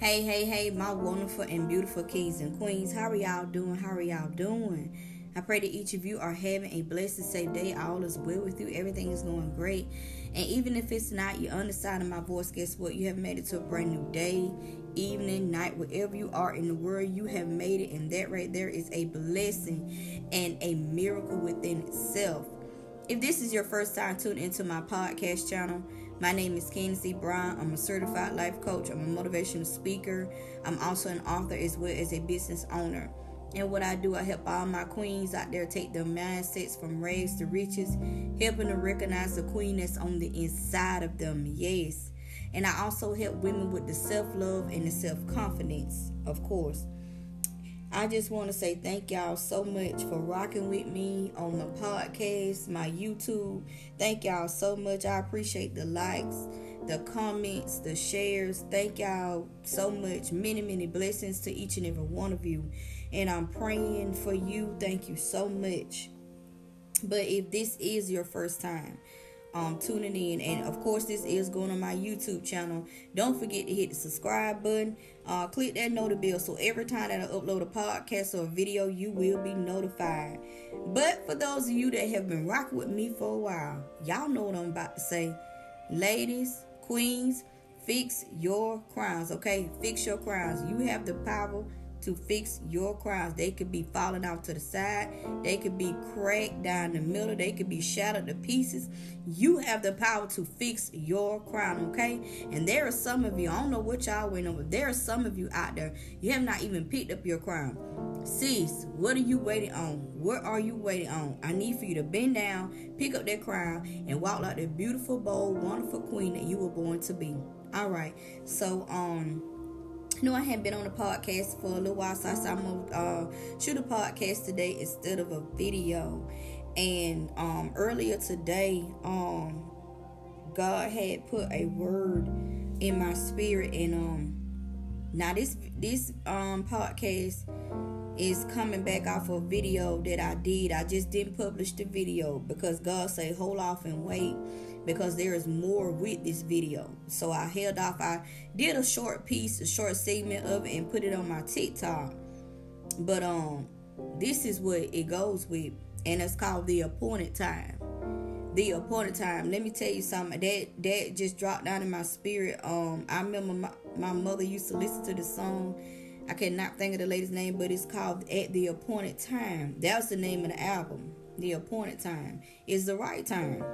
Hey, hey, hey, my wonderful and beautiful kings and queens. How are y'all doing? How are y'all doing? I pray that each of you are having a blessed safe day. All is well with you. Everything is going great. And even if it's not, you're on the side of my voice. Guess what? You have made it to a brand new day, evening, night, wherever you are in the world, you have made it. And that right there is a blessing and a miracle within itself. If this is your first time tuning into my podcast channel, my name is Candis Brown. I'm a certified life coach. I'm a motivational speaker. I'm also an author as well as a business owner. And what I do, I help all my queens out there take their mindsets from rags to riches, helping them recognize the queen that's on the inside of them. Yes. And I also help women with the self love and the self confidence, of course. I just want to say thank y'all so much for rocking with me on the podcast, my YouTube. Thank y'all so much. I appreciate the likes, the comments, the shares. Thank y'all so much. Many, many blessings to each and every one of you. And I'm praying for you. Thank you so much. But if this is your first time, um, tuning in. And of course, this is going on my YouTube channel. Don't forget to hit the subscribe button. Uh, click that notification bell so every time that I upload a podcast or a video, you will be notified. But for those of you that have been rocking with me for a while, y'all know what I'm about to say. Ladies, queens, fix your crowns, okay? Fix your crowns. You have the power to fix your crowns. They could be falling out to the side, they could be cracked down the middle, they could be shattered to pieces. You have the power to fix your crown, okay? And there are some of you, I don't know what y'all on, but there are some of you out there, you have not even picked up your crown. Sis, what are you waiting on? What are you waiting on? I need for you to bend down, pick up that crown, and walk like the beautiful, bold, wonderful queen that you were born to be. All right. So, um, know I hadn't been on the podcast for a little while, so I said I'm gonna uh, shoot a podcast today instead of a video. And um, earlier today, um, God had put a word in my spirit, and um, now this this um podcast is coming back off a video that I did. I just didn't publish the video because God said hold off and wait because there is more with this video. So I held off. I did a short piece, a short segment of it, and put it on my TikTok. But um, this is what it goes with, and it's called the appointed time. The appointed time. Let me tell you something. That that just dropped down in my spirit. Um, I remember my, my mother used to listen to the song. I cannot think of the lady's name, but it's called At the Appointed Time. That's the name of the album. The Appointed Time is the right time.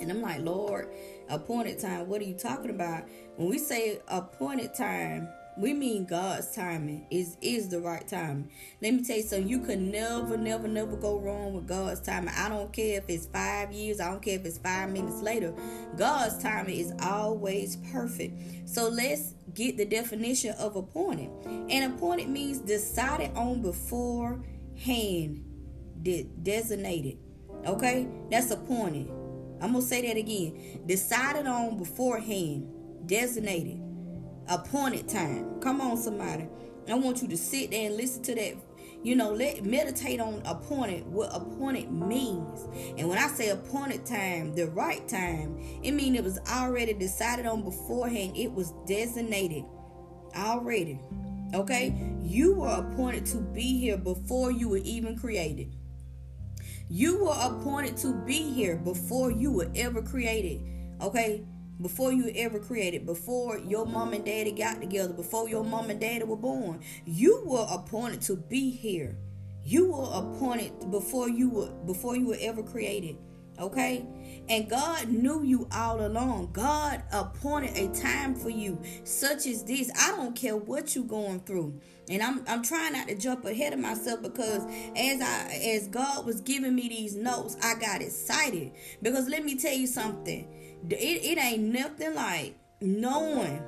And I'm like, Lord, appointed time, what are you talking about? When we say appointed time, we mean God's timing is is the right time. Let me tell you something. You can never, never, never go wrong with God's timing. I don't care if it's five years. I don't care if it's five minutes later. God's timing is always perfect. So let's get the definition of appointed. And appointed means decided on beforehand, de- designated. Okay, that's appointed. I'm going to say that again. Decided on beforehand, designated, appointed time. Come on, somebody. I want you to sit there and listen to that. You know, let meditate on appointed, what appointed means. And when I say appointed time, the right time, it means it was already decided on beforehand. It was designated already. Okay? You were appointed to be here before you were even created. You were appointed to be here before you were ever created. Okay? Before you were ever created, before your mom and daddy got together, before your mom and daddy were born, you were appointed to be here. You were appointed before you were before you were ever created. Okay? And God knew you all along. God appointed a time for you, such as this. I don't care what you're going through. And I'm I'm trying not to jump ahead of myself because as I as God was giving me these notes, I got excited. Because let me tell you something. It, it ain't nothing like knowing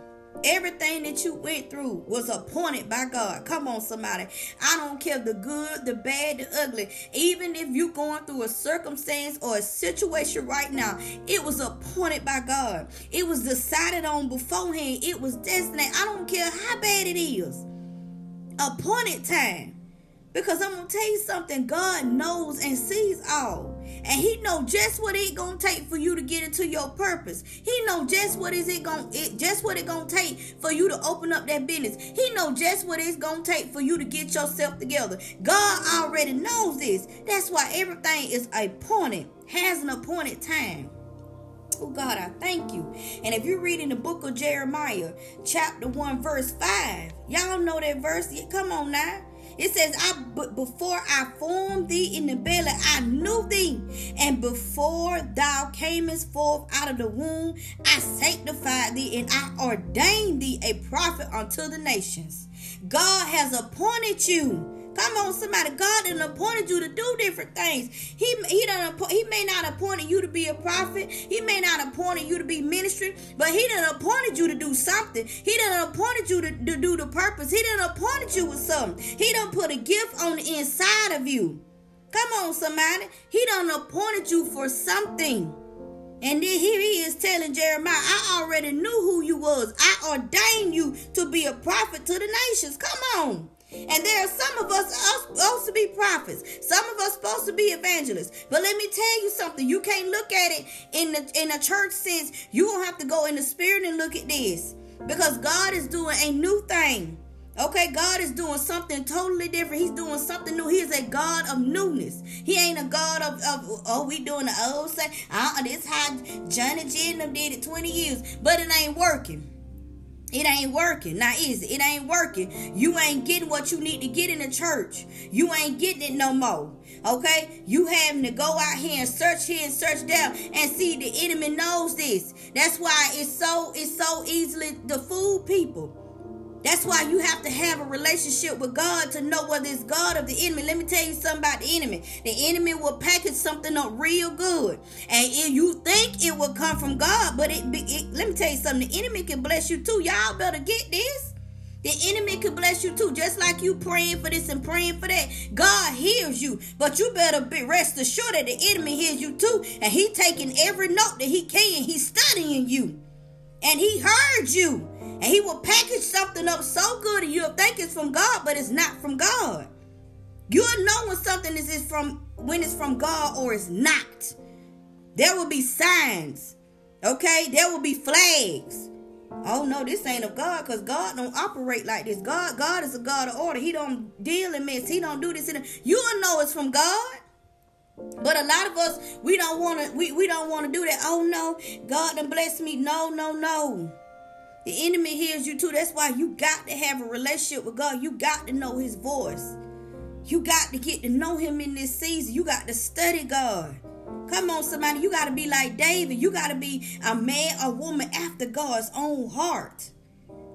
Everything that you went through was appointed by God. Come on, somebody. I don't care the good, the bad, the ugly. Even if you're going through a circumstance or a situation right now, it was appointed by God. It was decided on beforehand. It was destined. I don't care how bad it is. Appointed time. Because I'm to tell you something God knows and sees all. and he know just what it gonna take for you to get into your purpose. He know just what is it gonna it, just what it gonna take for you to open up that business. He know just what it's gonna take for you to get yourself together. God already knows this. That's why everything is appointed, has an appointed time. Oh God, I thank you. And if you're reading the book of Jeremiah, chapter 1, verse 5, y'all know that verse. Come on now. It says, I but before I formed thee in the belly, I knew thee. And before thou camest forth out of the womb, I sanctified thee and I ordained thee a prophet unto the nations. God has appointed you Come on, somebody. God done appointed you to do different things. He he done he may not appointed you to be a prophet. He may not appointed you to be ministry, but he done appointed you to do something. He done appointed you to, to do the purpose. He done appointed you with something. He done put a gift on the inside of you. Come on, somebody. He done appointed you for something. And then here he is telling Jeremiah, I already knew who you was. I ordained you to be a prophet to the nations. Come on. And there are some of us supposed to be prophets. Some of us supposed to be evangelists. But let me tell you something. You can't look at it in the in a church sense. You gonna have to go in the spirit and look at this. Because God is doing a new thing. Okay, God is doing something totally different. He's doing something new. He is a God of newness. He ain't a God of, of oh, we doing the old say, uh, this how Johnny Jennum did it 20 years, but it ain't working. It ain't working. Now is it? It ain't working. You ain't getting what you need to get in the church. You ain't getting it no more. Okay? You having to go out here and search here and search down and see the enemy knows this. That's why it's so it's so easily to fool people. That's why you have to have a relationship with God to know whether it's God or the enemy. Let me tell you something about the enemy. The enemy will package something up real good. And if you think it will come from God, but it, it let me tell you something. The enemy can bless you too. Y'all better get this. The enemy can bless you too, just like you praying for this and praying for that. God hears you, but you better be rest assured that the enemy hears you too, and he taking every note that he can. He's studying you, and he heard you. And he will package something up so good and you'll think it's from God, but it's not from God. You'll know when something is, from when it's from God or it's not. There will be signs. Okay? There will be flags. Oh no, this ain't of God because God don't operate like this. God, God is a God of order. He don't deal in mess. He don't do this. You'll know it's from God. But a lot of us, we don't want to. We, we don't want to do that. Oh no, God done bless me. No, no, no. The enemy hears you too. That's why you got to have a relationship with God. You got to know his voice. You got to get to know him in this season. You got to study God. Come on, somebody. You got to be like David. You got to be a man a woman after God's own heart.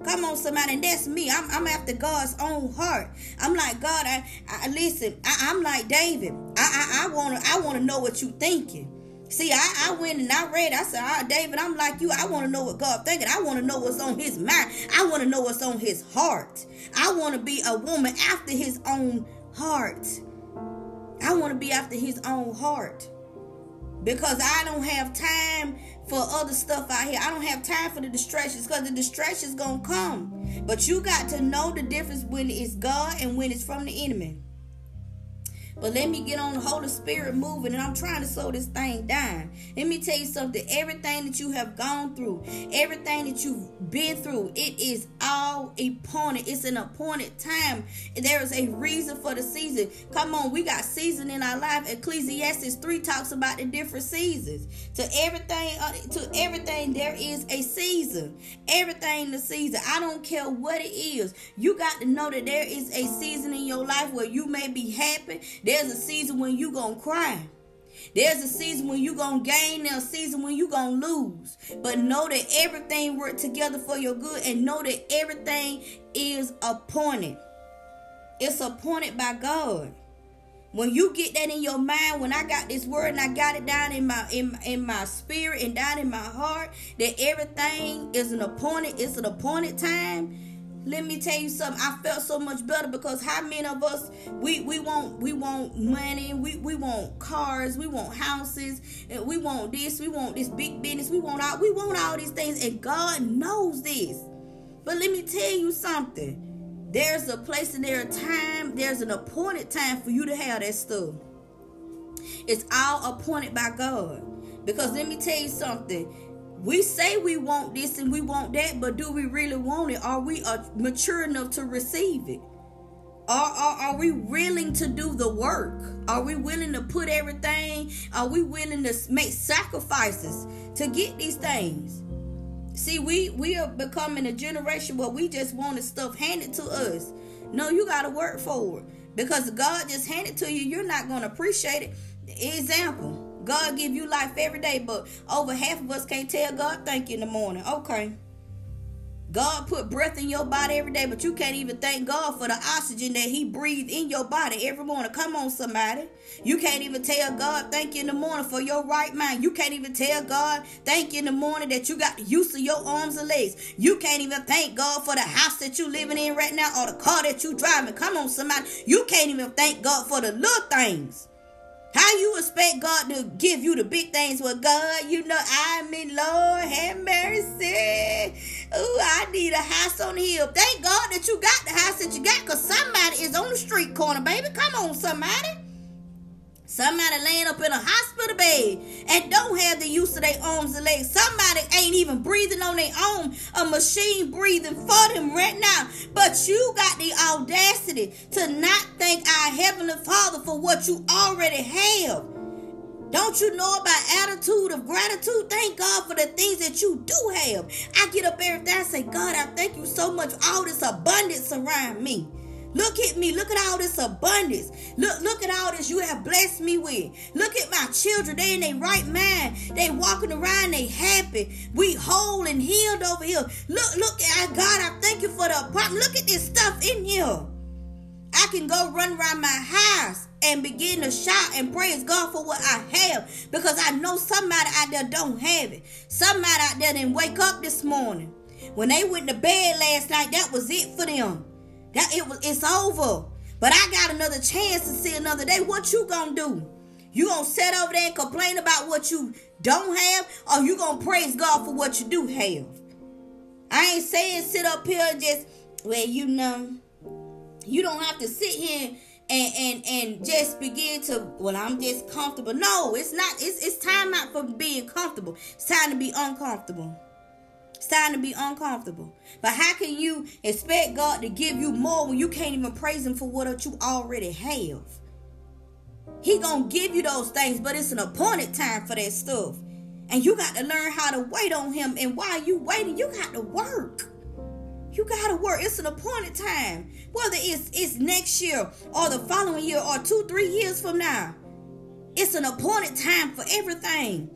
Come on, somebody. And that's me. I'm, I'm after God's own heart. I'm like, God, I, I listen, I, am like David. I, I, I want to I wanna know what you thinking. See, I, I went and I read. I said, ah, David, I'm like you. I want to know what God thinking. I want to know what's on his mind. I want to know what's on his heart. I want to be a woman after his own heart. I want to be after his own heart. Because I don't have time for other stuff out here. I don't have time for the distractions because the distractions to come. But you got to know the difference when it's God and when it's from the enemy. But let me get on the Holy Spirit moving, and I'm trying to slow this thing down. Let me tell you something. Everything that you have gone through, everything that you've been through, it is all appointed. It's an appointed time. There is a reason for the season. Come on, we got season in our life. Ecclesiastes 3 talks about the different seasons. To everything, uh, to everything, there is a season. Everything the season. I don't care what it is. You got to know that there is a season in your life where you may be happy. There's a season when you gonna cry. There's a season when you gonna gain, there's a season when you gonna lose. But know that everything work together for your good and know that everything is appointed. It's appointed by God. When you get that in your mind, when I got this word and I got it down in my in, in my spirit and down in my heart, that everything is an appointed, it's an appointed time let me tell you something. I felt so much better because how many of us we we want we want money, we we want cars, we want houses, and we want this, we want this big business, we want all we want all these things, and God knows this. But let me tell you something. There's a place and there's a time, there's an appointed time for you to have that stuff. It's all appointed by God. Because let me tell you something. We say we want this and we want that, but do we really want it? Are we uh, mature enough to receive it? Are, are, are we willing to do the work? Are we willing to put everything? Are we willing to make sacrifices to get these things? See, we we are becoming a generation where we just want stuff handed to us. No, you got to work for it because God just handed to you. You're not going to appreciate it. Example: God give you life every day, but over half of us can't tell God thank you in the morning. Okay. God put breath in your body every day, but you can't even thank God for the oxygen that He breathed in your body every morning. Come on, somebody. You can't even tell God thank you in the morning for your right mind. You can't even tell God thank you in the morning that you got the use of your arms and legs. You can't even thank God for the house that you living in right now or the car that you driving. Come on, somebody. You can't even thank God for the little things. How you expect God to give you the big things with God? You know, I mean, Lord, have mercy. Ooh, I need a house on the hill. Thank God that you got the house that you got because somebody is on the street corner, baby. Come on, somebody. Somebody laying up in a hospital bed and don't have the use of their arms and legs. Somebody ain't even breathing on their own. A machine breathing for them right now. But you got the audacity to not thank our Heavenly Father for what you already have. Don't you know about attitude of gratitude? Thank God for the things that you do have. I get up every day and say, God, I thank you so much for all this abundance around me. Look at me. Look at all this abundance. Look, look at all this you have blessed me with. Look at my children. They in their right mind. They walking around. They happy. We whole and healed over here. Look, look at God. I thank you for the apartment. Look at this stuff in here. I can go run around my house and begin to shout and praise God for what I have because I know somebody out there don't have it. Somebody out there didn't wake up this morning. When they went to bed last night, that was it for them. That it was it's over. But I got another chance to see another day. What you gonna do? You gonna sit over there and complain about what you don't have, or you gonna praise God for what you do have? I ain't saying sit up here and just well, you know, you don't have to sit here and and and just begin to well i'm just comfortable no it's not it's it's time out for being comfortable it's time to be uncomfortable time to be uncomfortable. But how can you expect God to give you more when you can't even praise Him for what you already have? He gonna give you those things, but it's an appointed time for that stuff. And you got to learn how to wait on Him. And while you waiting, you got to work. You gotta work. It's an appointed time. Whether it's it's next year or the following year or two, three years from now. It's an appointed time for everything.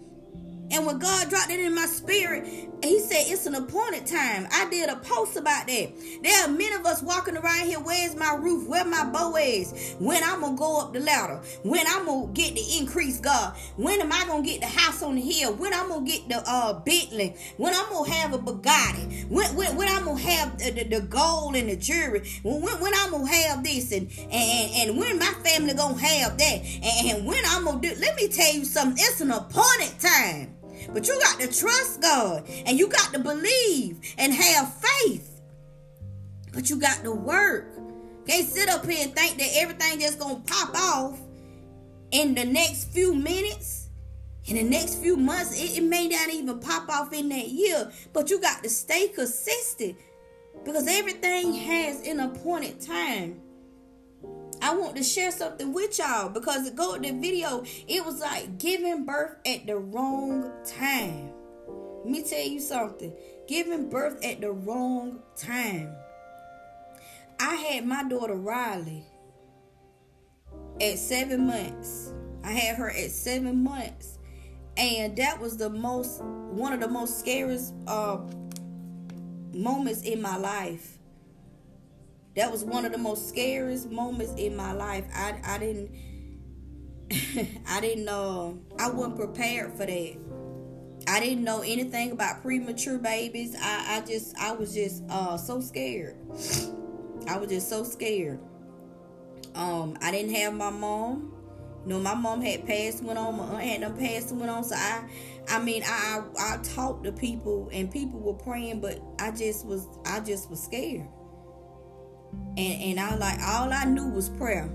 And when God dropped it in my spirit, He said it's an appointed time. I did a post about that. There are many of us walking around here. Where's my roof? Where my bow is? When I'm gonna go up the ladder? When I'm gonna get the increase, God? When am I gonna get the house on the hill? When I'm gonna get the uh Bentley? When I'm gonna have a Bugatti? When when, when I'm gonna have the, the, the, gold and the jewelry? When, when when I'm gonna have this and and and when my family gonna have that? And, and when I'm gonna do? Let me tell you something. It's an appointed time. But you got to trust God and you got to believe and have faith. But you got to work. Can't sit up here and think that everything just gonna pop off in the next few minutes, in the next few months. It, it may not even pop off in that year, but you got to stay consistent because everything has an appointed time. I want to share something with y'all because the go the video, it was like giving birth at the wrong time. Let me tell you something. Giving birth at the wrong time. I had my daughter Riley at seven months. I had her at seven months. And that was the most one of the most scariest uh moments in my life that was one of the most scariest moments in my life. I I didn't I didn't know I wasn't prepared for that. I didn't know anything about premature babies. I, I just I was just uh so scared. I was just so scared. Um, I didn't have my mom. Know, my mom had passed went on, my aunt had them passed went on. So I I mean I, I talked to people and people were praying, but I just was I just was scared. And and I like all I knew was prayer.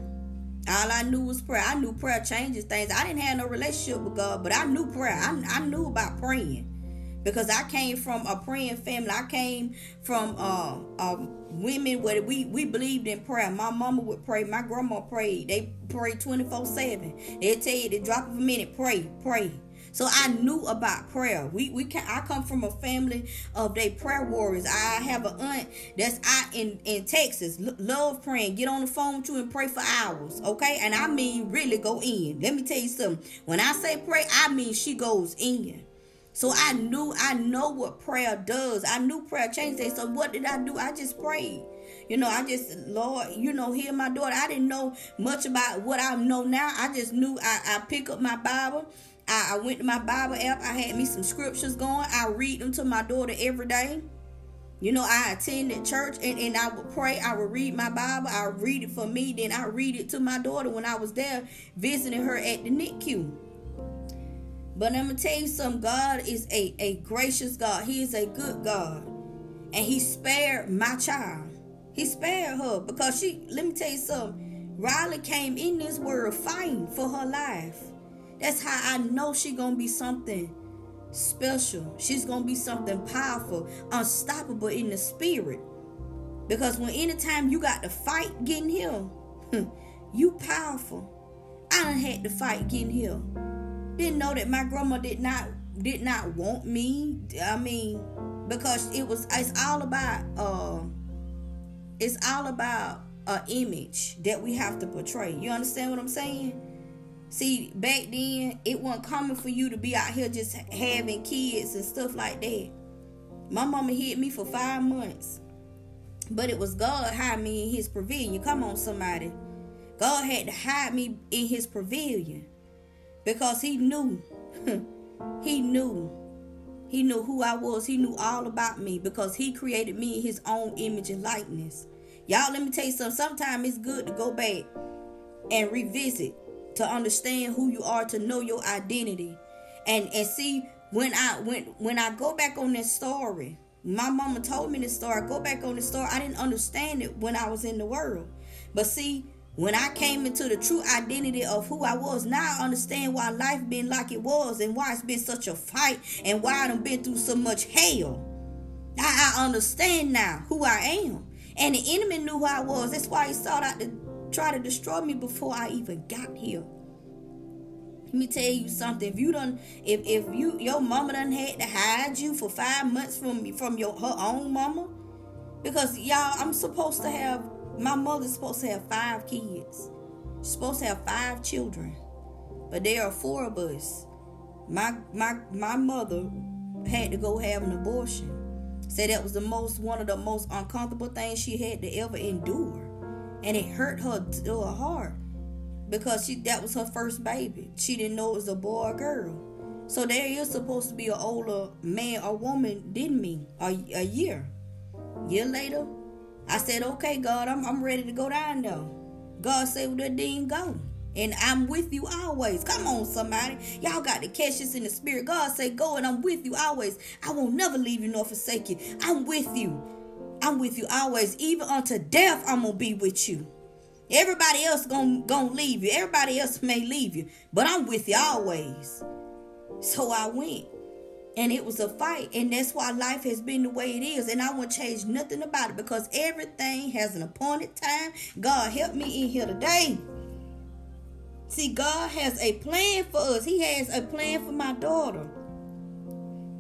All I knew was prayer. I knew prayer changes things. I didn't have no relationship with God, but I knew prayer. I, I knew about praying because I came from a praying family. I came from uh, uh, women where we, we believed in prayer. My mama would pray. My grandma prayed. They prayed 24 7. They'll tell you, the drop of a minute, pray, pray. So I knew about prayer. We we can I come from a family of they prayer warriors. I have an aunt that's out in in Texas. L- love praying. Get on the phone with you and pray for hours. Okay, and I mean really go in. Let me tell you something. When I say pray, I mean she goes in. So I knew I know what prayer does. I knew prayer changed things. So what did I do? I just prayed. You know, I just Lord, you know, hear my daughter. I didn't know much about what I know now. I just knew I, I pick up my Bible I, I went to my Bible app. I had me some scriptures going. I read them to my daughter every day. You know, I attended church and, and I would pray. I would read my Bible. I read it for me. Then I read it to my daughter when I was there visiting her at the NICU. But I'm going to tell you something. God is a, a gracious God. He is a good God. And he spared my child. He spared her because she, let me tell you something. Riley came in this world fighting for her life. That's how I know she gonna be something special. She's gonna be something powerful, unstoppable in the spirit. Because when anytime you got to fight getting here, you powerful. I done had to fight getting here. Didn't know that my grandma did not did not want me. I mean, because it was it's all about uh it's all about a image that we have to portray. You understand what I'm saying? See, back then, it wasn't common for you to be out here just having kids and stuff like that. My mama hid me for five months. But it was God hide me in his pavilion. Come on, somebody. God had to hide me in his pavilion. Because he knew. he knew. He knew who I was. He knew all about me because he created me in his own image and likeness. Y'all, let me tell you something. Sometimes it's good to go back and revisit to understand who you are, to know your identity. And and see when I when when I go back on this story, my mama told me this story. I go back on the story. I didn't understand it when I was in the world. But see, when I came into the true identity of who I was, now I understand why life been like it was and why it's been such a fight and why I've been through so much hell. Now I understand now who I am. And the enemy knew who I was. That's why he sought out to try to destroy me before I even got here. Let me tell you something. If you don't, if if you your mama done had to hide you for five months from from your her own mama, because y'all, I'm supposed to have my mother's supposed to have five kids. She's supposed to have five children, but there are four of us. My my my mother had to go have an abortion. Said that was the most one of the most uncomfortable things she had to ever endure and it hurt her to her heart because she that was her first baby. She didn't know it was a boy or girl. So there is supposed to be an older man or woman didn't me a, a year. Year later, I said, okay, God, I'm, I'm ready to go down there. God said, well, that didn't go. And I'm with you always. Come on, somebody. Y'all got to catch this in the spirit. God said, go and I'm with you always. I will never leave you nor forsake you. I'm with you. I'm with you always. Even unto death, I'm going to be with you. Everybody else gonna, gonna leave you. Everybody else may leave you. But I'm with you always. So I went. And it was a fight. And that's why life has been the way it is. And I won't change nothing about it because everything has an appointed time. God help me in here today. See, God has a plan for us. He has a plan for my daughter.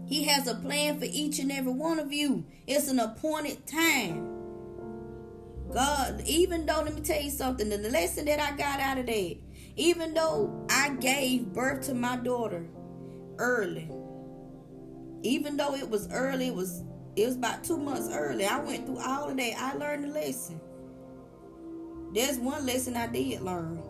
He has a plan for each and every one of you. It's an appointed time. God, even though, let me tell you something, the lesson that I got out of that, even though I gave birth to my daughter early, even though it was early, it was it was about two months early. I went through all of that. I learned a lesson. There's one lesson I did learn.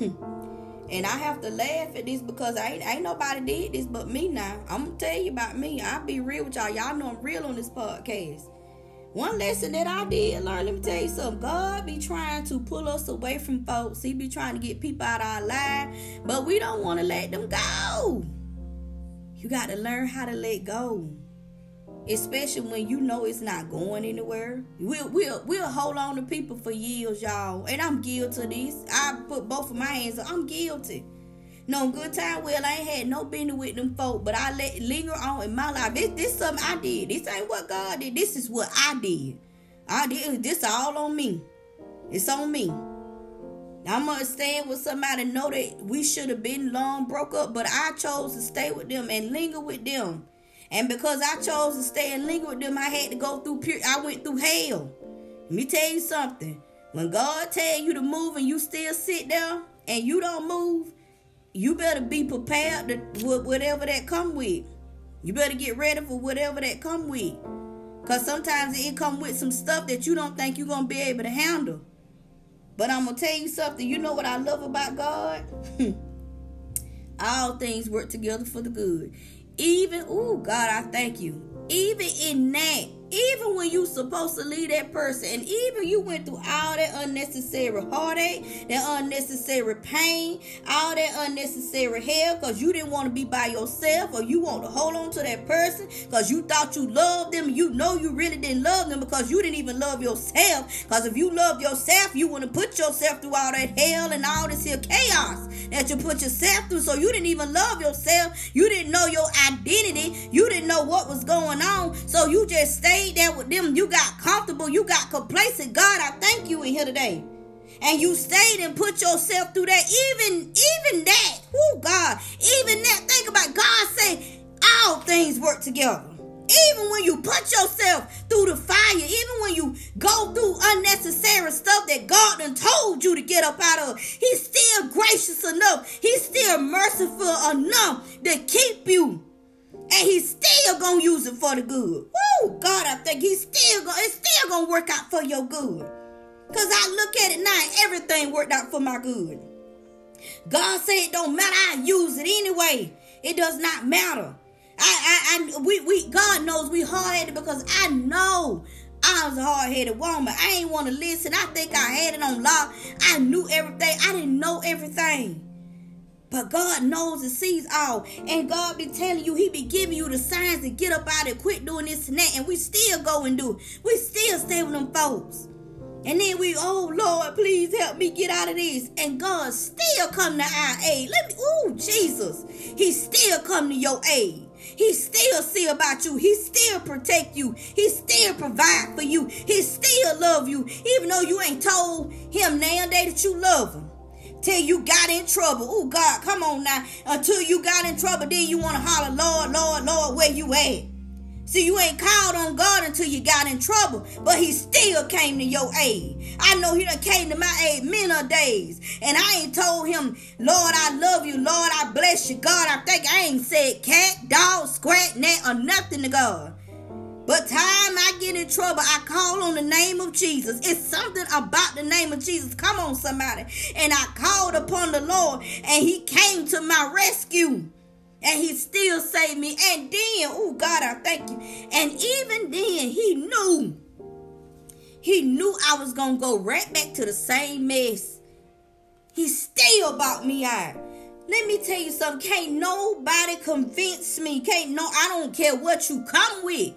and I have to laugh at this because I ain't, ain't nobody did this but me now. I'm gonna tell you about me. I'll be real with y'all. Y'all know I'm real on this podcast. One lesson that I did learn, let me tell you something. God be trying to pull us away from folks. He be trying to get people out of our life, but we don't want to let them go. You got to learn how to let go. Especially when you know it's not going anywhere. We'll we'll we'll hold on to people for years, y'all. And I'm guilty of this. I put both of my hands up. I'm guilty. No good time. Well, I ain't had no business with them folk, but I let linger on in my life. This this something I did. This ain't what God did. This is what I did. I did this all on me. It's on me. I'm gonna stand with somebody know that we should have been long broke up, but I chose to stay with them and linger with them. And because I chose to stay and linger with them, I had to go through I went through hell. Let me tell you something. When God tell you to move and you still sit there and you don't move, you better be prepared to whatever that come with. You better get ready for whatever that come with. Cause sometimes it come with some stuff that you don't think you're gonna be able to handle. But I'm gonna tell you something. You know what I love about God? All things work together for the good. Even, oh God, I thank you. Even in that, even when you supposed to leave that person, and even you went through all that unnecessary heartache, that unnecessary pain, all that unnecessary hell, because you didn't want to be by yourself, or you want to hold on to that person because you thought you loved them, you know you really didn't love them because you didn't even love yourself. Because if you love yourself, you wouldn't put yourself through all that hell and all this here chaos that you put yourself through. So you didn't even love yourself. You didn't know your identity. You didn't know what was going on. So you just stayed there with them. You got comfortable. You got complacent. God, I thank you in here today. And you stayed and put yourself through that. Even, even that. Oh God. Even that. Think about God say all things work together. Even when you put yourself through the fire, even when you go through unnecessary stuff that God done told you to get up out of, He's still gracious enough. He's still merciful enough to keep you and he's still gonna use it for the good. Woo, God, I think he's still gonna it's still gonna work out for your good. Cause I look at it now, everything worked out for my good. God said it don't matter, I use it anyway. It does not matter. I, I, I we, we, God knows we hard-headed because I know I was a hard-headed woman. I ain't want to listen. I think I had it on lock. I knew everything. I didn't know everything. But God knows and sees all. And God be telling you, He be giving you the signs to get up out and quit doing this and that. And we still go and do it. We still stay with them folks. And then we, oh Lord, please help me get out of this. And God still come to our aid. Let me, oh Jesus. He still come to your aid. He still see about you. He still protect you. He still provide for you. He still love you. Even though you ain't told him now day that you love him till you got in trouble. Oh God, come on now. Until you got in trouble, then you want to holler, Lord, Lord, Lord, where you at? See, you ain't called on God until you got in trouble, but he still came to your aid. I know he done came to my aid many days, and I ain't told him, Lord, I love you, Lord, I bless you, God, I think I ain't said cat, dog, squat, net, or nothing to God. But time I get in trouble, I call on the name of Jesus. It's something about the name of Jesus. Come on, somebody. And I called upon the Lord, and He came to my rescue. And he still saved me. And then, oh God, I thank you. And even then, he knew. He knew I was gonna go right back to the same mess. He still bought me out. Let me tell you something. Can't nobody convince me. Can't no, I don't care what you come with.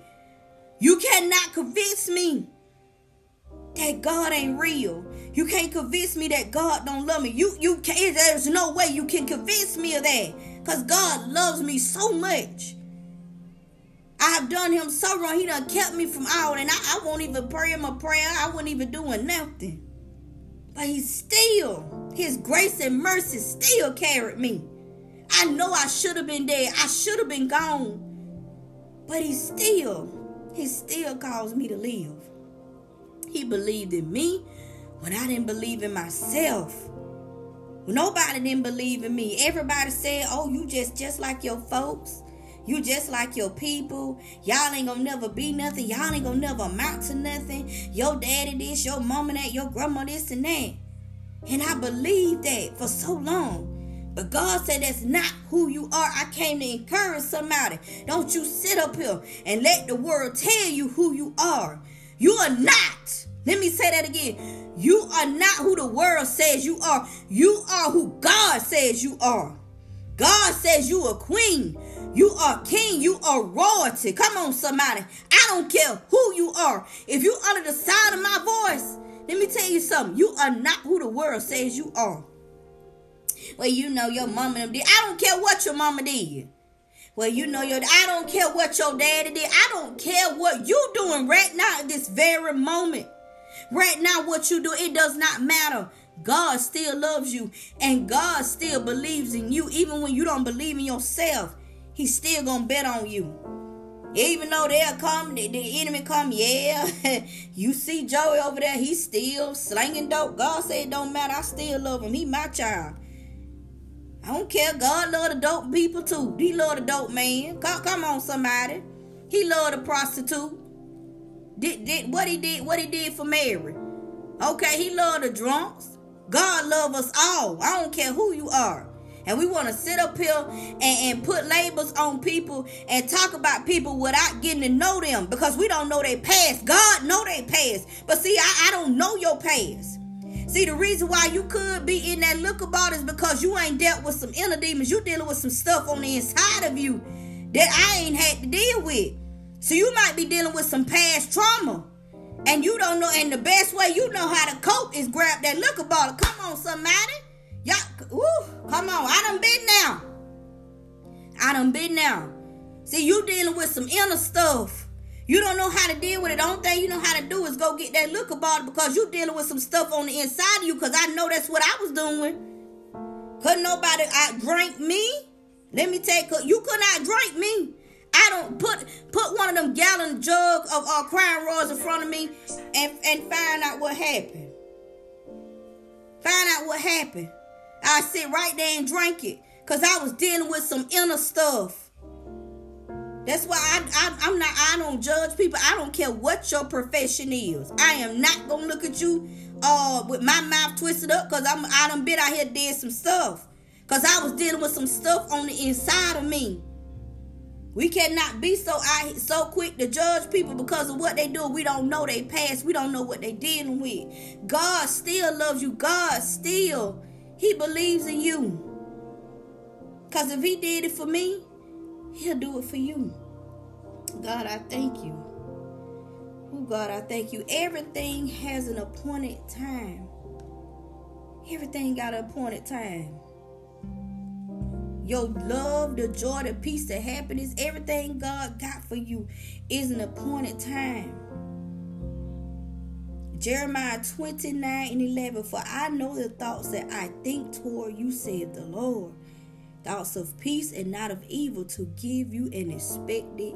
You cannot convince me that God ain't real. You can't convince me that God don't love me. You you can't, there's no way you can convince me of that. Because God loves me so much. I have done him so wrong. He done kept me from out. And I, I won't even pray him a prayer. I wouldn't even doing nothing. But he still, his grace and mercy still carried me. I know I should have been dead. I should have been gone. But he still he still calls me to live. He believed in me when I didn't believe in myself. Nobody didn't believe in me. Everybody said, "Oh, you just just like your folks. You just like your people. Y'all ain't gonna never be nothing. Y'all ain't gonna never amount to nothing. Your daddy this, your mama that, your grandma this and that." And I believed that for so long. But God said that's not who you are. I came to encourage somebody. Don't you sit up here and let the world tell you who you are. You are not. Let me say that again. You are not who the world says you are. You are who God says you are. God says you a queen. You are king. You are royalty. Come on, somebody. I don't care who you are. If you under the sound of my voice, let me tell you something. You are not who the world says you are. Well, you know your mama did. I don't care what your mama did. Well, you know your I don't care what your daddy did. I don't care what you doing right now at this very moment. Right now, what you do, it does not matter. God still loves you and God still believes in you. Even when you don't believe in yourself, He's still gonna bet on you. Even though they'll come, the, the enemy come, yeah. you see Joey over there, he's still slinging dope. God said it don't matter. I still love him. He my child. I don't care. God love the dope people too. He love the dope man. Come, come on, somebody. He love the prostitute. Did, did what he did, what he did for Mary. Okay, he loved the drunks. God love us all. I don't care who you are. And we want to sit up here and, and put labels on people and talk about people without getting to know them because we don't know their past. God know their past. But see, I, I don't know your past. See, the reason why you could be in that look about is because you ain't dealt with some inner demons. You dealing with some stuff on the inside of you that I ain't had to deal with. So you might be dealing with some past trauma. And you don't know, and the best way you know how to cope is grab that liquor bottle. Come on, somebody. Y'all, woo, come on. I done been now. I done been now. See, you dealing with some inner stuff. You don't know how to deal with it. The only thing you know how to do is go get that liquor bottle because you dealing with some stuff on the inside of you because I know that's what I was doing. Couldn't nobody out drink me. Let me take you could not drink me. I don't put put one of them gallon jugs of uh, Crown Royals in front of me and and find out what happened. Find out what happened. I sit right there and drink it because I was dealing with some inner stuff. That's why I, I am not I don't judge people. I don't care what your profession is. I am not gonna look at you uh with my mouth twisted up because I'm I done been out here did some stuff. Cause I was dealing with some stuff on the inside of me. We cannot be so so quick to judge people because of what they do. We don't know their past. We don't know what they dealing with. God still loves you. God still He believes in you. Cause if He did it for me, He'll do it for you. God, I thank you. Oh God, I thank you. Everything has an appointed time. Everything got an appointed time your love, the joy, the peace, the happiness, everything God got for you is an appointed time. Jeremiah 29 and 11 For I know the thoughts that I think toward you, said the Lord. Thoughts of peace and not of evil to give you an expected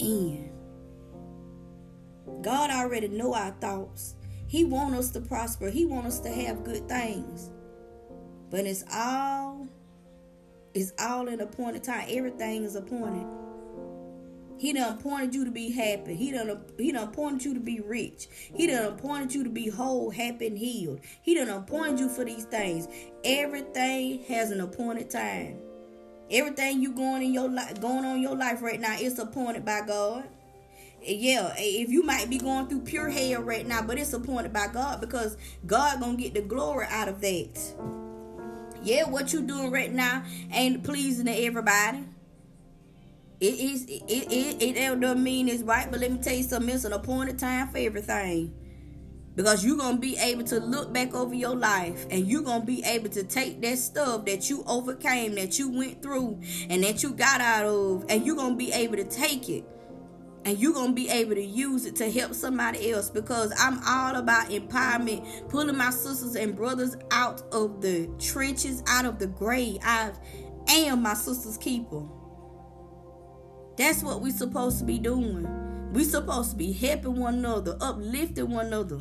end. God already know our thoughts. He want us to prosper. He want us to have good things. But it's all it's all in appointed time. Everything is appointed. He done appointed you to be happy. He done he done appointed you to be rich. He done appointed you to be whole, happy, and healed. He done appointed you for these things. Everything has an appointed time. Everything you going in your life, going on your life right now, it's appointed by God. Yeah, if you might be going through pure hell right now, but it's appointed by God because God gonna get the glory out of that. Yeah, what you doing right now ain't pleasing to everybody. It is it it, it, it doesn't mean it's right, but let me tell you something, it's an appointed time for everything. Because you're gonna be able to look back over your life and you're gonna be able to take that stuff that you overcame, that you went through, and that you got out of, and you're gonna be able to take it and you're gonna be able to use it to help somebody else because I'm all about empowerment, pulling my sisters and brothers out of the trenches, out of the grave. I am my sister's keeper. That's what we're supposed to be doing. We're supposed to be helping one another, uplifting one another.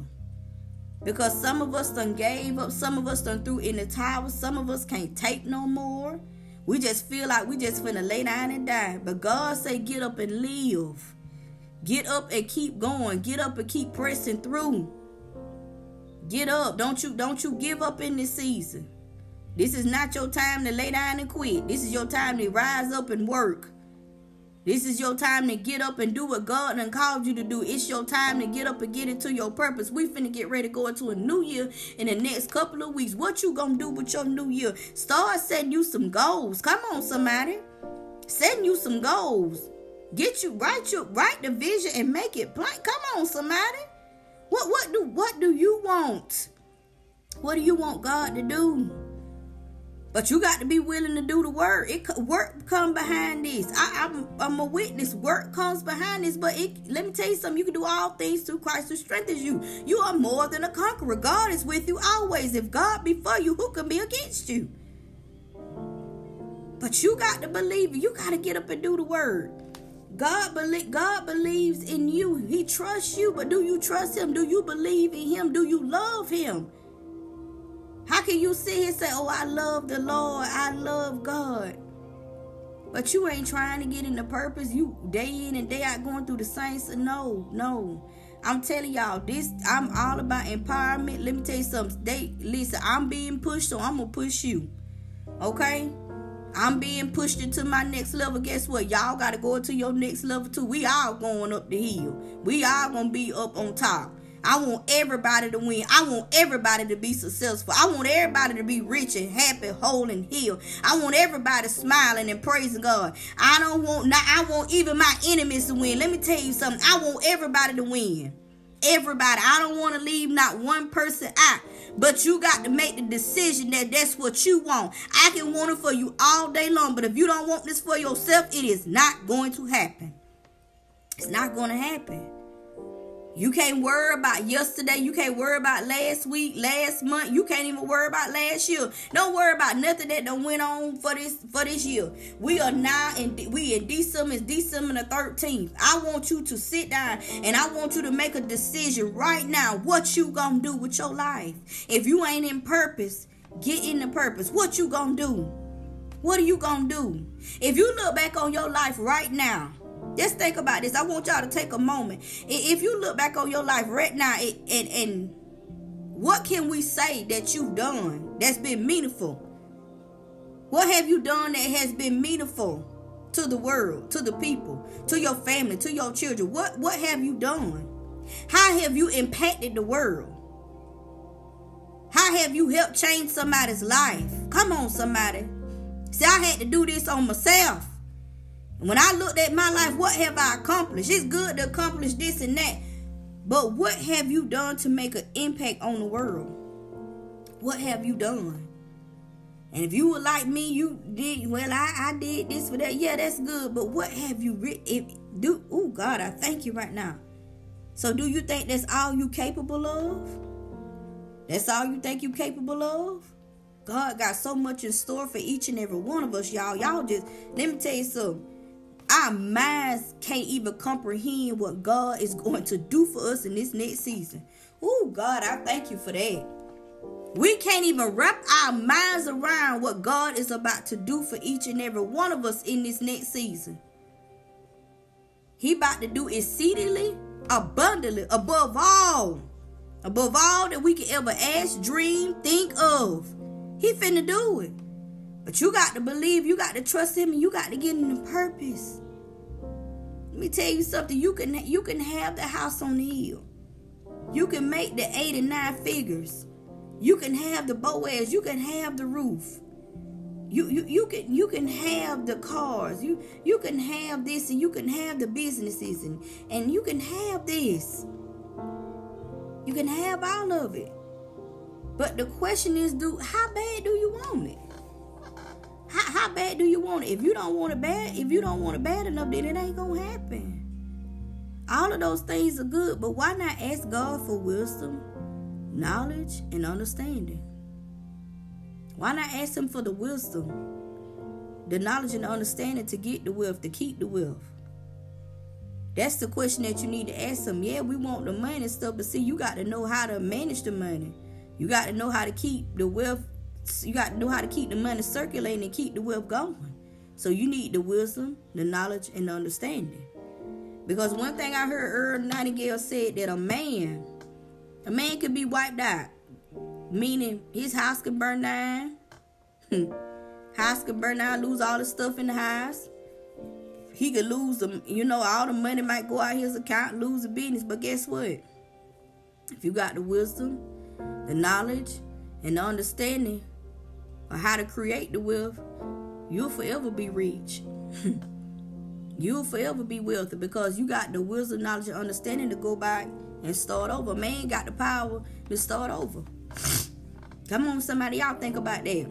Because some of us done gave up, some of us done threw in the towel, some of us can't take no more. We just feel like we just finna lay down and die. But God say get up and live. Get up and keep going. Get up and keep pressing through. Get up. Don't you don't you give up in this season. This is not your time to lay down and quit. This is your time to rise up and work. This is your time to get up and do what God done called you to do. It's your time to get up and get into your purpose. We finna get ready to go into a new year in the next couple of weeks. What you gonna do with your new year? Start setting you some goals. Come on, somebody. Setting you some goals. Get you write your write the vision and make it plain. Come on, somebody. What what do what do you want? What do you want God to do? But you got to be willing to do the work. It work come behind this. I, am I'm, I'm a witness. Work comes behind this. But it, let me tell you something. You can do all things through Christ who strengthens you. You are more than a conqueror. God is with you always. If God be for you, who can be against you? But you got to believe. You got to get up and do the word. God God believes in you. He trusts you, but do you trust him? Do you believe in him? Do you love him? How can you sit here and say, Oh, I love the Lord, I love God? But you ain't trying to get into purpose. You day in and day out going through the saints. No, no. I'm telling y'all, this I'm all about empowerment. Let me tell you something. They I'm being pushed, so I'm gonna push you. Okay? I'm being pushed into my next level. Guess what? Y'all gotta go into your next level too. We all going up the hill. We all gonna be up on top. I want everybody to win. I want everybody to be successful. I want everybody to be rich and happy, whole and healed. I want everybody smiling and praising God. I don't want not I want even my enemies to win. Let me tell you something. I want everybody to win. Everybody. I don't want to leave not one person out. But you got to make the decision that that's what you want. I can want it for you all day long, but if you don't want this for yourself, it is not going to happen. It's not going to happen. You can't worry about yesterday. You can't worry about last week, last month. You can't even worry about last year. Don't worry about nothing that done went on for this for this year. We are now in we in December. It's December the 13th. I want you to sit down and I want you to make a decision right now. What you gonna do with your life? If you ain't in purpose, get in the purpose. What you gonna do? What are you gonna do? If you look back on your life right now just think about this. I want y'all to take a moment. If you look back on your life right now, and and what can we say that you've done that's been meaningful? What have you done that has been meaningful to the world, to the people, to your family, to your children? What what have you done? How have you impacted the world? How have you helped change somebody's life? Come on, somebody. See, I had to do this on myself. When I looked at my life, what have I accomplished? It's good to accomplish this and that. But what have you done to make an impact on the world? What have you done? And if you were like me, you did well. I, I did this for that. Yeah, that's good. But what have you re- if do? Oh God, I thank you right now. So do you think that's all you capable of? That's all you think you capable of? God got so much in store for each and every one of us, y'all. Y'all just let me tell you something. Our minds can't even comprehend what God is going to do for us in this next season. Oh, God, I thank you for that. We can't even wrap our minds around what God is about to do for each and every one of us in this next season. He about to do exceedingly, abundantly, above all, above all that we can ever ask, dream, think of. He finna do it. But you got to believe, you got to trust him, and you got to get in the purpose. Let me tell you something. You can you can have the house on the hill. You can make the eight and nine figures. You can have the Boaz. You can have the Ruth. You, you you can you can have the cars. You you can have this and you can have the businesses and and you can have this. You can have all of it. But the question is, do how bad do you want it? How, how bad do you want it? If you don't want it bad, if you don't want it bad enough, then it ain't gonna happen. All of those things are good, but why not ask God for wisdom, knowledge, and understanding? Why not ask Him for the wisdom, the knowledge, and the understanding to get the wealth, to keep the wealth? That's the question that you need to ask Him. Yeah, we want the money and stuff, but see, you got to know how to manage the money. You got to know how to keep the wealth you got to know how to keep the money circulating and keep the wealth going. So you need the wisdom, the knowledge, and the understanding. Because one thing I heard Earl Nightingale said that a man, a man could be wiped out, meaning his house could burn down, house could burn down, lose all the stuff in the house. he could lose them. You know, all the money might go out his account, lose the business. But guess what? If you got the wisdom, the knowledge, and the understanding of how to create the wealth, you'll forever be rich. you'll forever be wealthy because you got the wisdom, knowledge, and understanding to go back and start over. Man got the power to start over. Come on, somebody, y'all think about that.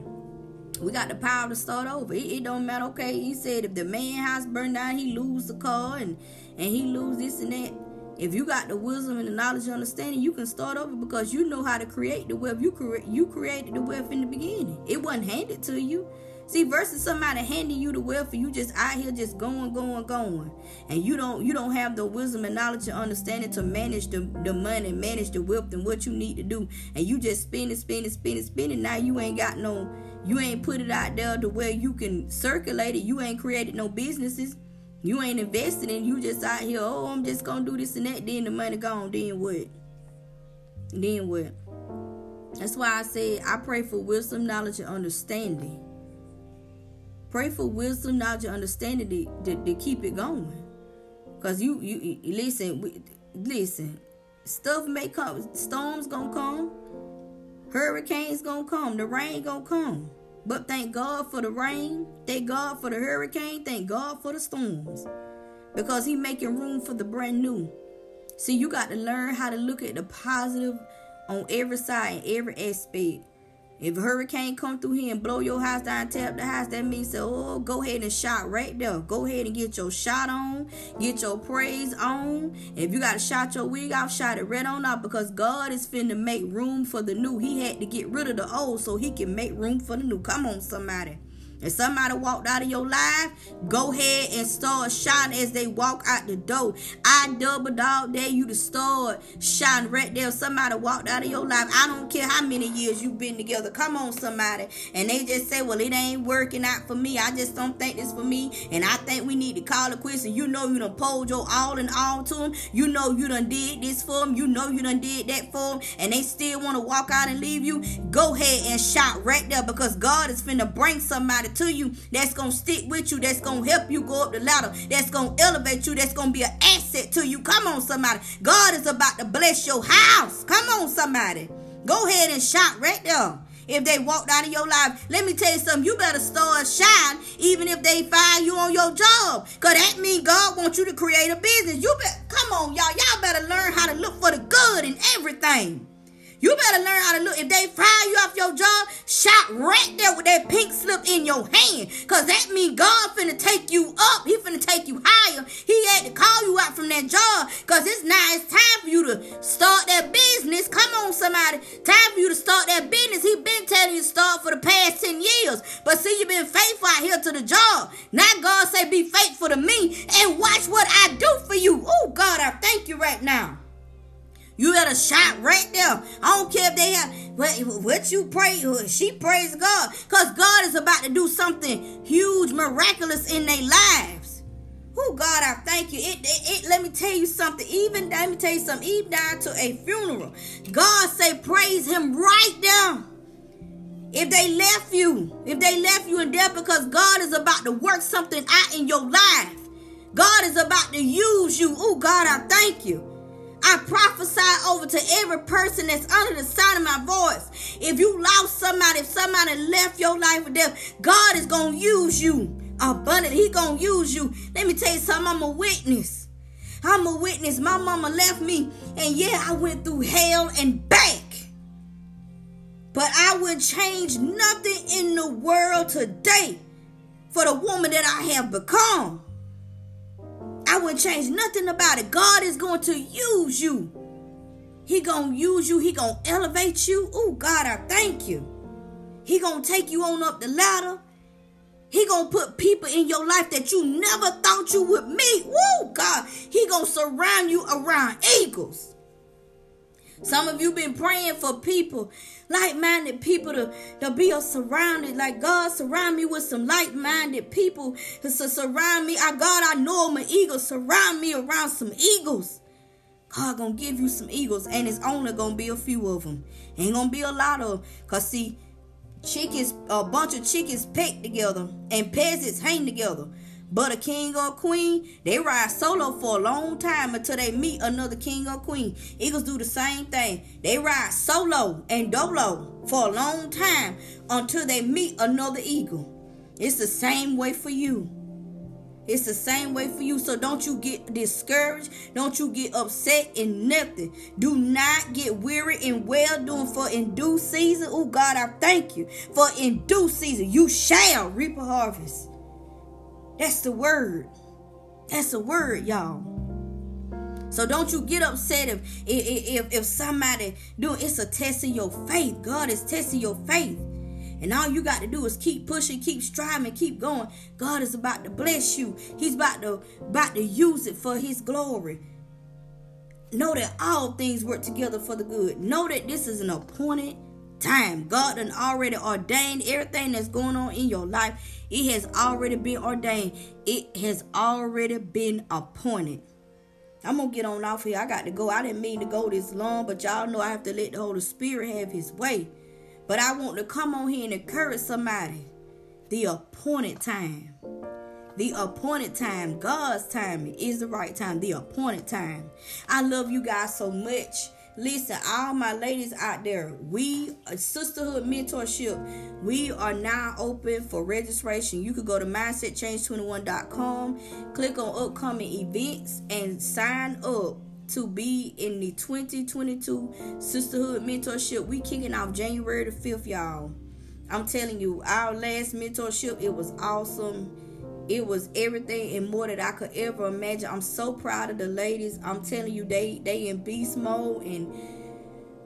We got the power to start over. It, it, don't matter. Okay, he said if the man house burned down, he lose the car and and he lose this and that. If you got the wisdom and the knowledge and understanding, you can start over because you know how to create the wealth. You create you created the wealth in the beginning. It wasn't handed to you. See, versus somebody handing you the wealth and you just out here just going, going, going. And you don't you don't have the wisdom and knowledge and understanding to manage the, the money, manage the wealth and what you need to do. And you just spending, spending, spending, spending. Now you ain't got no you ain't put it out there to where you can circulate it. You ain't created no businesses. You ain't invested in you just out here, oh, I'm just gonna do this and that, then the money gone, then what? Then what? That's why I said I pray for wisdom, knowledge, and understanding Pray for wisdom, knowledge, and understanding to, to, to keep it going. Cause you you, you listen, listen. Stuff may come. Storms gonna come. Hurricanes gonna come. The rain gonna come. But thank God for the rain. Thank God for the hurricane. Thank God for the storms. Because He making room for the brand new. See, you got to learn how to look at the positive on every side and every aspect. If a hurricane come through here and blow your house down, tear up the house, that means so oh, go ahead and shot right there. Go ahead and get your shot on, get your praise on. If you gotta shot your wig off, shot it right on off because God is finna make room for the new. He had to get rid of the old so he can make room for the new. Come on, somebody. If somebody walked out of your life, go ahead and start shouting as they walk out the door. I double dog dare you to start shouting right there. Somebody walked out of your life. I don't care how many years you've been together. Come on, somebody. And they just say, well, it ain't working out for me. I just don't think it's for me. And I think we need to call it quits. And you know you done pulled your all and all to them. You know you done did this for them. You know you done did that for them. And they still want to walk out and leave you. Go ahead and shout right there because God is finna bring somebody to you that's going to stick with you, that's going to help you go up the ladder, that's going to elevate you, that's going to be an asset to you. Come on, somebody. God is about to bless your house. Come on, somebody. Go ahead and shout right there. If they walked out of your life, let me tell you something. You better start shine, even if they fire you on your job. Cause that means God wants you to create a business. You better come on, y'all. Y'all better learn how to look for the good in everything. You better learn how to look. If they fire you off your job, shout right there with that pink slip in your hand. Cause that means God finna take you up. He finna take you higher. He had to call you out from that job. Cause it's now it's time for you to start that business. Come on, somebody. Time for you to start that business. He been telling you to start for the past 10 years. But see, you been faithful out here to the job. Now God say be faithful to me and watch what I do for you. Oh God, I thank you right now. You had a shot right there. I don't care if they have what, what you pray. She prays God. Because God is about to do something huge, miraculous in their lives. Oh God, I thank you. It, it, it, let me tell you something. Even let me tell you something. Even down to a funeral, God say praise Him right there. If they left you, if they left you in death, because God is about to work something out in your life. God is about to use you. Oh God, I thank you. I prophesy over to every person that's under the sound of my voice. If you lost somebody, if somebody left your life for death, God is going to use you abundantly. He going to use you. Let me tell you something. I'm a witness. I'm a witness. My mama left me, and yeah, I went through hell and back. But I would change nothing in the world today for the woman that I have become. I wouldn't change nothing about it. God is going to use you. He gonna use you. He gonna elevate you. Oh God, I thank you. He gonna take you on up the ladder. He gonna put people in your life that you never thought you would meet. Woo, God. He gonna surround you around eagles. Some of you been praying for people, like-minded people to, to be surrounded. Like God surround me with some like-minded people to surround me. I God, I know I'm an eagle. Surround me around some eagles. God gonna give you some eagles, and it's only gonna be a few of them. Ain't gonna be a lot of, them. cause see, chickens, a bunch of chickens peck together, and peasants hang together. But a king or queen, they ride solo for a long time until they meet another king or queen. Eagles do the same thing. They ride solo and dolo for a long time until they meet another eagle. It's the same way for you. It's the same way for you. So don't you get discouraged. Don't you get upset in nothing. Do not get weary in well doing for in due season. Oh God, I thank you. For in due season you shall reap a harvest. That's the word. That's the word, y'all. So don't you get upset if if if, somebody do it's a test your faith. God is testing your faith. And all you got to do is keep pushing, keep striving, keep going. God is about to bless you. He's about to about to use it for his glory. Know that all things work together for the good. Know that this is an appointed time. God done already ordained everything that's going on in your life. It has already been ordained. It has already been appointed. I'm gonna get on off here. I got to go. I didn't mean to go this long, but y'all know I have to let the Holy Spirit have his way. But I want to come on here and encourage somebody. The appointed time. The appointed time, God's timing is the right time. The appointed time. I love you guys so much. Listen, all my ladies out there, we uh, sisterhood mentorship. We are now open for registration. You could go to mindsetchange21.com, click on upcoming events, and sign up to be in the 2022 Sisterhood Mentorship. We kicking off January the 5th, y'all. I'm telling you, our last mentorship, it was awesome. It was everything and more that I could ever imagine. I'm so proud of the ladies. I'm telling you, they they in beast mode and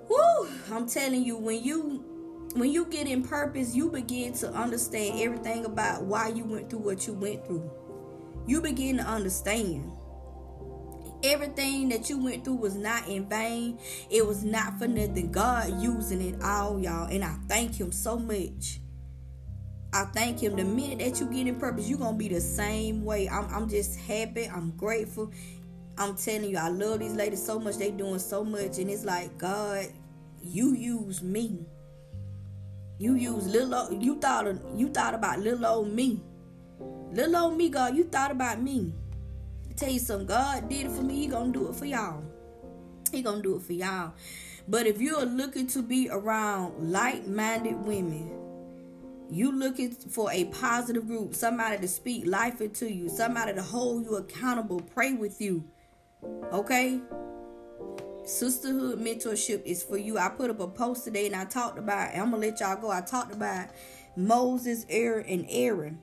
whoo, I'm telling you, when you when you get in purpose, you begin to understand everything about why you went through what you went through. You begin to understand everything that you went through was not in vain. It was not for nothing. God using it all, y'all. And I thank Him so much. I thank Him. The minute that you get in purpose, you're to be the same way. I'm, I'm just happy. I'm grateful. I'm telling you, I love these ladies so much. They doing so much. And it's like, God, you use me. You use little you thought of, you thought about little old me. Little old me, God, you thought about me tell you something. God did it for me. He gonna do it for y'all. He gonna do it for y'all. But if you're looking to be around like-minded women, you looking for a positive group, somebody to speak life into you, somebody to hold you accountable, pray with you. Okay? Sisterhood mentorship is for you. I put up a post today and I talked about, I'm gonna let y'all go. I talked about Moses, Aaron, and Aaron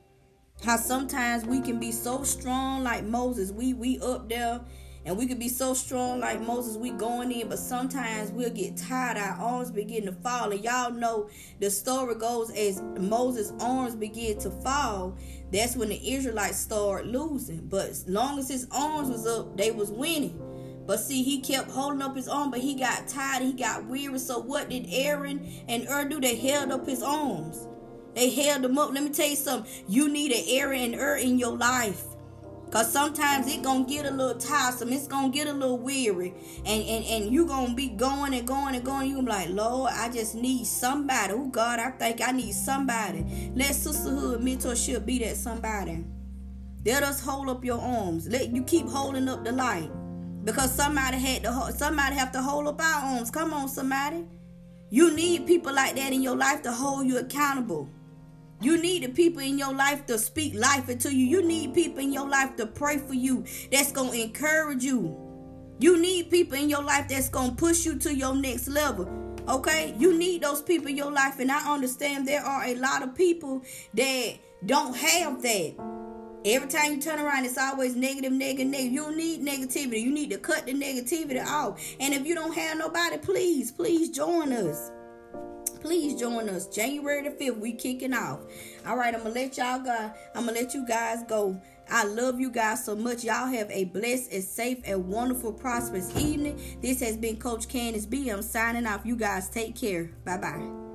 how sometimes we can be so strong like Moses. We we up there and we could be so strong like Moses, we going in, but sometimes we'll get tired, our arms begin to fall. And y'all know the story goes as Moses' arms begin to fall, that's when the Israelites start losing. But as long as his arms was up, they was winning. But see, he kept holding up his arm, but he got tired, he got weary. So what did Aaron and Hur do? They held up his arms. They held them up. Let me tell you something. You need an Aaron and Hur in your life. Cause sometimes it gonna get a little tiresome. It's gonna get a little weary. And and, and you gonna be going and going and going. You gonna be like, Lord, I just need somebody. Oh God, I think I need somebody. Let sisterhood mentorship be that somebody. Let us hold up your arms. Let you keep holding up the light. Because somebody had to somebody have to hold up our arms. Come on, somebody. You need people like that in your life to hold you accountable. You need the people in your life to speak life into you. You need people in your life to pray for you that's going to encourage you. You need people in your life that's going to push you to your next level. Okay? You need those people in your life. And I understand there are a lot of people that don't have that. Every time you turn around, it's always negative, negative, negative. You need negativity. You need to cut the negativity off. And if you don't have nobody, please, please join us please join us January the 5th. We kicking off. All right, I'm gonna let y'all go. I'm gonna let you guys go. I love you guys so much. Y'all have a blessed and safe and wonderful, prosperous evening. This has been Coach Candis B. I'm signing off. You guys take care. Bye bye.